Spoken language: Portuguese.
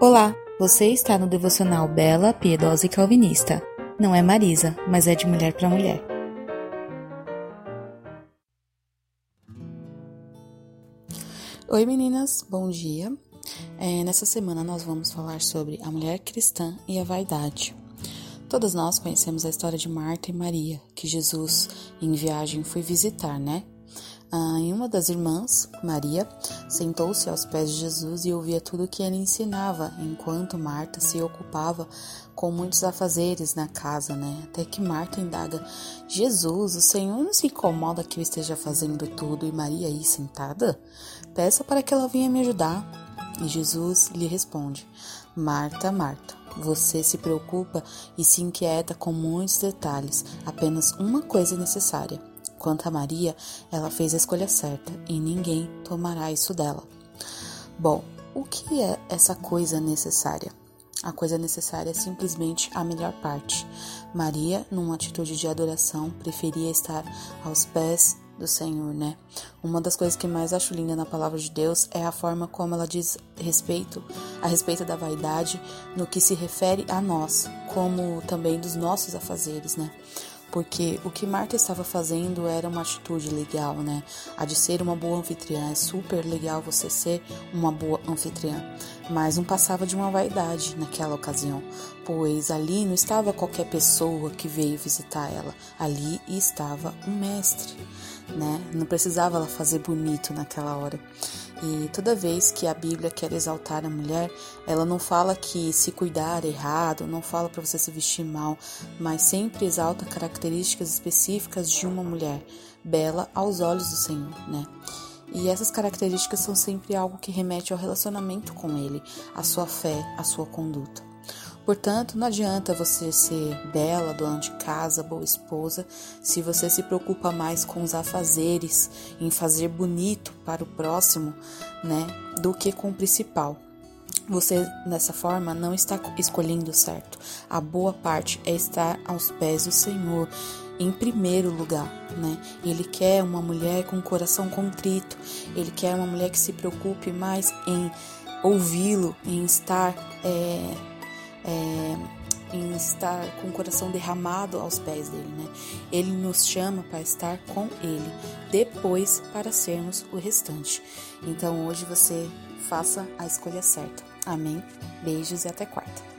Olá, você está no devocional Bela, Piedosa e Calvinista. Não é Marisa, mas é de mulher para mulher. Oi meninas, bom dia. É, nessa semana nós vamos falar sobre a mulher cristã e a vaidade. Todas nós conhecemos a história de Marta e Maria, que Jesus, em viagem, foi visitar, né? Ah, e uma das irmãs, Maria, sentou-se aos pés de Jesus e ouvia tudo o que ele ensinava, enquanto Marta se ocupava com muitos afazeres na casa, né? Até que Marta indaga: Jesus, o Senhor não se incomoda que eu esteja fazendo tudo e Maria aí sentada? Peça para que ela venha me ajudar. E Jesus lhe responde: Marta, Marta. Você se preocupa e se inquieta com muitos detalhes, apenas uma coisa é necessária. Quanto a Maria, ela fez a escolha certa e ninguém tomará isso dela. Bom, o que é essa coisa necessária? A coisa necessária é simplesmente a melhor parte. Maria, numa atitude de adoração, preferia estar aos pés do Senhor, né? Uma das coisas que mais acho linda na palavra de Deus é a forma como ela diz respeito a respeito da vaidade no que se refere a nós, como também dos nossos afazeres, né? Porque o que Marta estava fazendo era uma atitude legal, né? A de ser uma boa anfitriã. É super legal você ser uma boa anfitriã. Mas não passava de uma vaidade naquela ocasião, pois ali não estava qualquer pessoa que veio visitar ela. Ali estava um mestre, né? Não precisava ela fazer bonito naquela hora. E toda vez que a Bíblia quer exaltar a mulher, ela não fala que se cuidar é errado, não fala para você se vestir mal, mas sempre exalta características específicas de uma mulher, bela aos olhos do Senhor, né? E essas características são sempre algo que remete ao relacionamento com Ele, à sua fé, à sua conduta. Portanto, não adianta você ser bela, dona de casa, boa esposa, se você se preocupa mais com os afazeres, em fazer bonito para o próximo, né, do que com o principal. Você, dessa forma, não está escolhendo certo. A boa parte é estar aos pés do Senhor em primeiro lugar, né? Ele quer uma mulher com coração contrito, ele quer uma mulher que se preocupe mais em ouvi-lo, em estar é, é, em estar com o coração derramado aos pés dele, né? Ele nos chama para estar com ele, depois para sermos o restante. Então hoje você faça a escolha certa. Amém? Beijos e até quarta.